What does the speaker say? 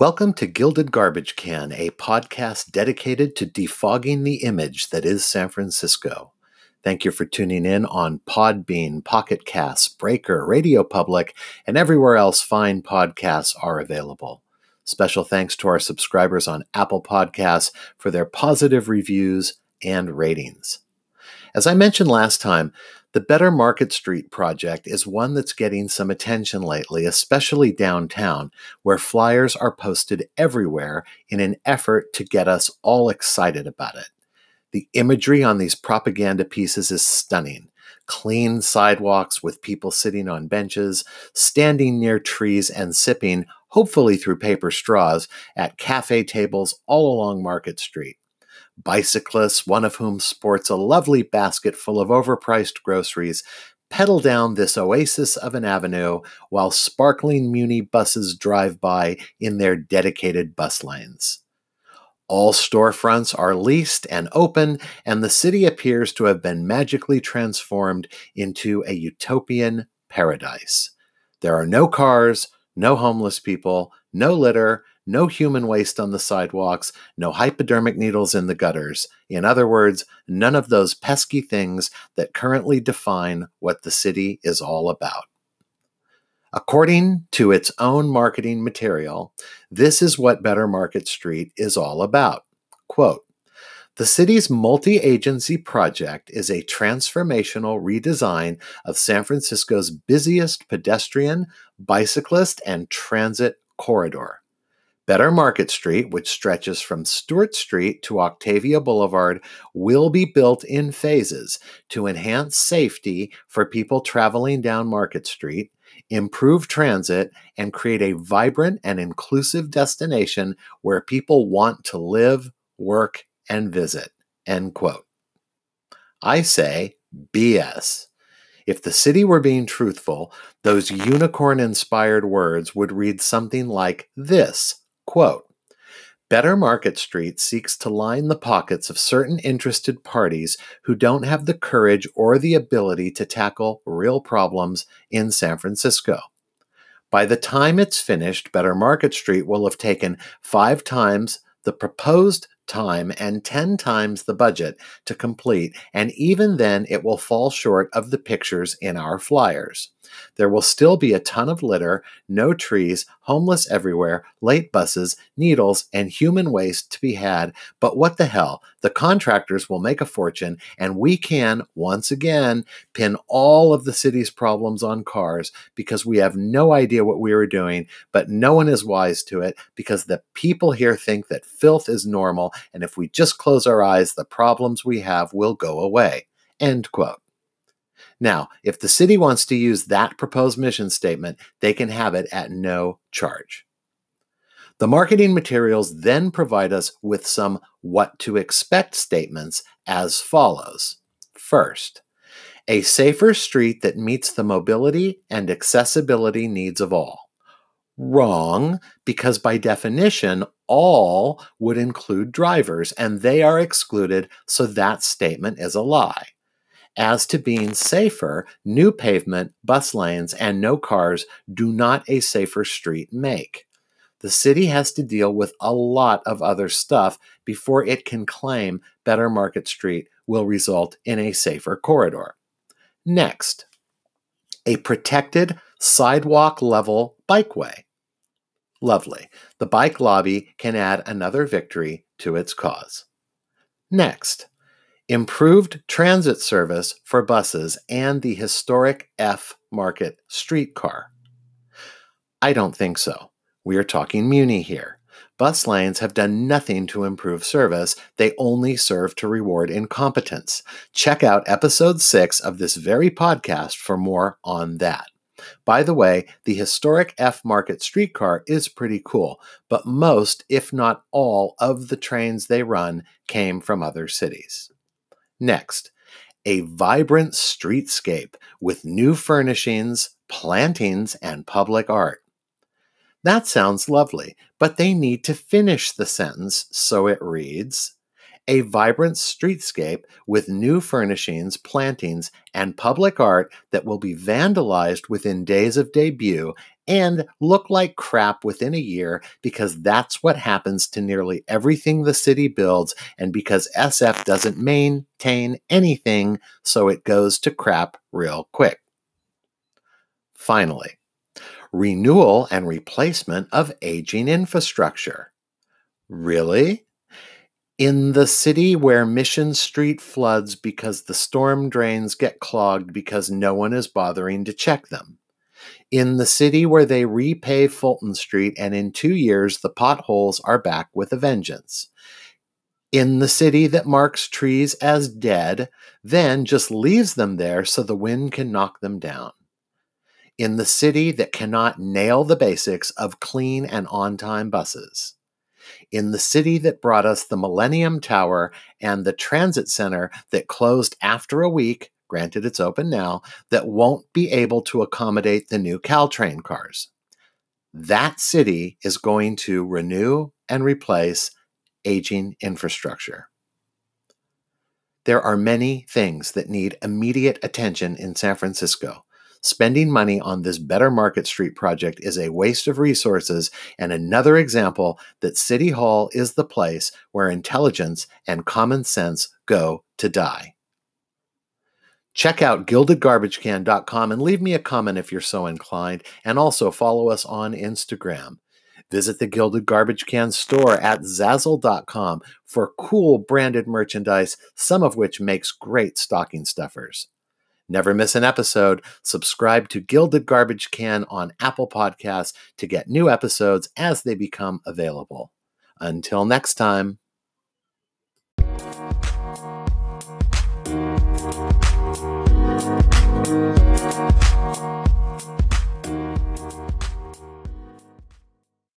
Welcome to Gilded Garbage Can, a podcast dedicated to defogging the image that is San Francisco. Thank you for tuning in on Podbean, Pocket Casts, Breaker, Radio Public, and everywhere else fine podcasts are available. Special thanks to our subscribers on Apple Podcasts for their positive reviews and ratings. As I mentioned last time, the Better Market Street project is one that's getting some attention lately, especially downtown, where flyers are posted everywhere in an effort to get us all excited about it. The imagery on these propaganda pieces is stunning. Clean sidewalks with people sitting on benches, standing near trees, and sipping, hopefully through paper straws, at cafe tables all along Market Street bicyclists, one of whom sports a lovely basket full of overpriced groceries, pedal down this oasis of an avenue while sparkling Muni buses drive by in their dedicated bus lanes. All storefronts are leased and open, and the city appears to have been magically transformed into a utopian paradise. There are no cars, no homeless people, no litter, no human waste on the sidewalks, no hypodermic needles in the gutters. In other words, none of those pesky things that currently define what the city is all about. According to its own marketing material, this is what Better Market Street is all about. Quote, the city's multi agency project is a transformational redesign of San Francisco's busiest pedestrian, bicyclist, and transit corridor. Better Market Street, which stretches from Steuart Street to Octavia Boulevard, will be built in phases to enhance safety for people traveling down Market Street, improve transit, and create a vibrant and inclusive destination where people want to live, work, and visit. End quote. I say BS. If the city were being truthful, those unicorn inspired words would read something like this Quote, Better Market Street seeks to line the pockets of certain interested parties who don't have the courage or the ability to tackle real problems in San Francisco. By the time it's finished, Better Market Street will have taken five times the proposed time and 10 times the budget to complete, and even then it will fall short of the pictures in our flyers. There will still be a ton of litter, no trees, homeless everywhere, late buses, needles, and human waste to be had. But what the hell? The contractors will make a fortune, and we can, once again, pin all of the city's problems on cars because we have no idea what we are doing, but no one is wise to it because the people here think that filth is normal, and if we just close our eyes, the problems we have will go away. End quote. Now, if the city wants to use that proposed mission statement, they can have it at no charge. The marketing materials then provide us with some what to expect statements as follows. First, a safer street that meets the mobility and accessibility needs of all. Wrong, because by definition, all would include drivers, and they are excluded, so that statement is a lie. As to being safer, new pavement, bus lanes, and no cars do not a safer street make. The city has to deal with a lot of other stuff before it can claim Better Market Street will result in a safer corridor. Next, a protected sidewalk level bikeway. Lovely. The bike lobby can add another victory to its cause. Next, improved transit service for buses, and the historic F Market streetcar? I don't think so. We are talking Muni here. Bus lines have done nothing to improve service, they only serve to reward incompetence. Check out episode 6 of this very podcast for more on that. By the way, the historic F Market streetcar is pretty cool, but most, if not all, of the trains they run came from other cities. Next, a vibrant streetscape with new furnishings, plantings, and public art. That sounds lovely, but they need to finish the sentence so it reads A vibrant streetscape with new furnishings, plantings, and public art that will be vandalized within days of debut and look like crap within a year because that's what happens to nearly everything the city builds, and because SF doesn't maintain anything, so it goes to crap real quick. Finally, renewal and replacement of aging infrastructure. Really? In the city where Mission Street floods because the storm drains get clogged because no one is bothering to check them. In the city where they repave Fulton Street and in two years the potholes are back with a vengeance. In the city that marks trees as dead, then just leaves them there so the wind can knock them down in the city that cannot nail the basics of clean and on time buses, in the city that brought us the Millennium Tower and the transit center that closed after a week, granted it's open now, that won't be able to accommodate the new Caltrain cars. That city is going to renew and replace aging infrastructure. There are many things that need immediate attention in San Francisco. Spending money on this Better Market Street project is a waste of resources and another example that City Hall is the place where intelligence and common sense go to die. Check out gildedgarbagecan.com and leave me a comment if you're so inclined, and also follow us on Instagram. Visit the Gilded Garbage Can store at Zazzle.com for cool branded merchandise, some of which makes great stocking stuffers. Never miss an episode. Subscribe to Gilded Garbage Can on Apple Podcasts to get new episodes as they become available. Until next time.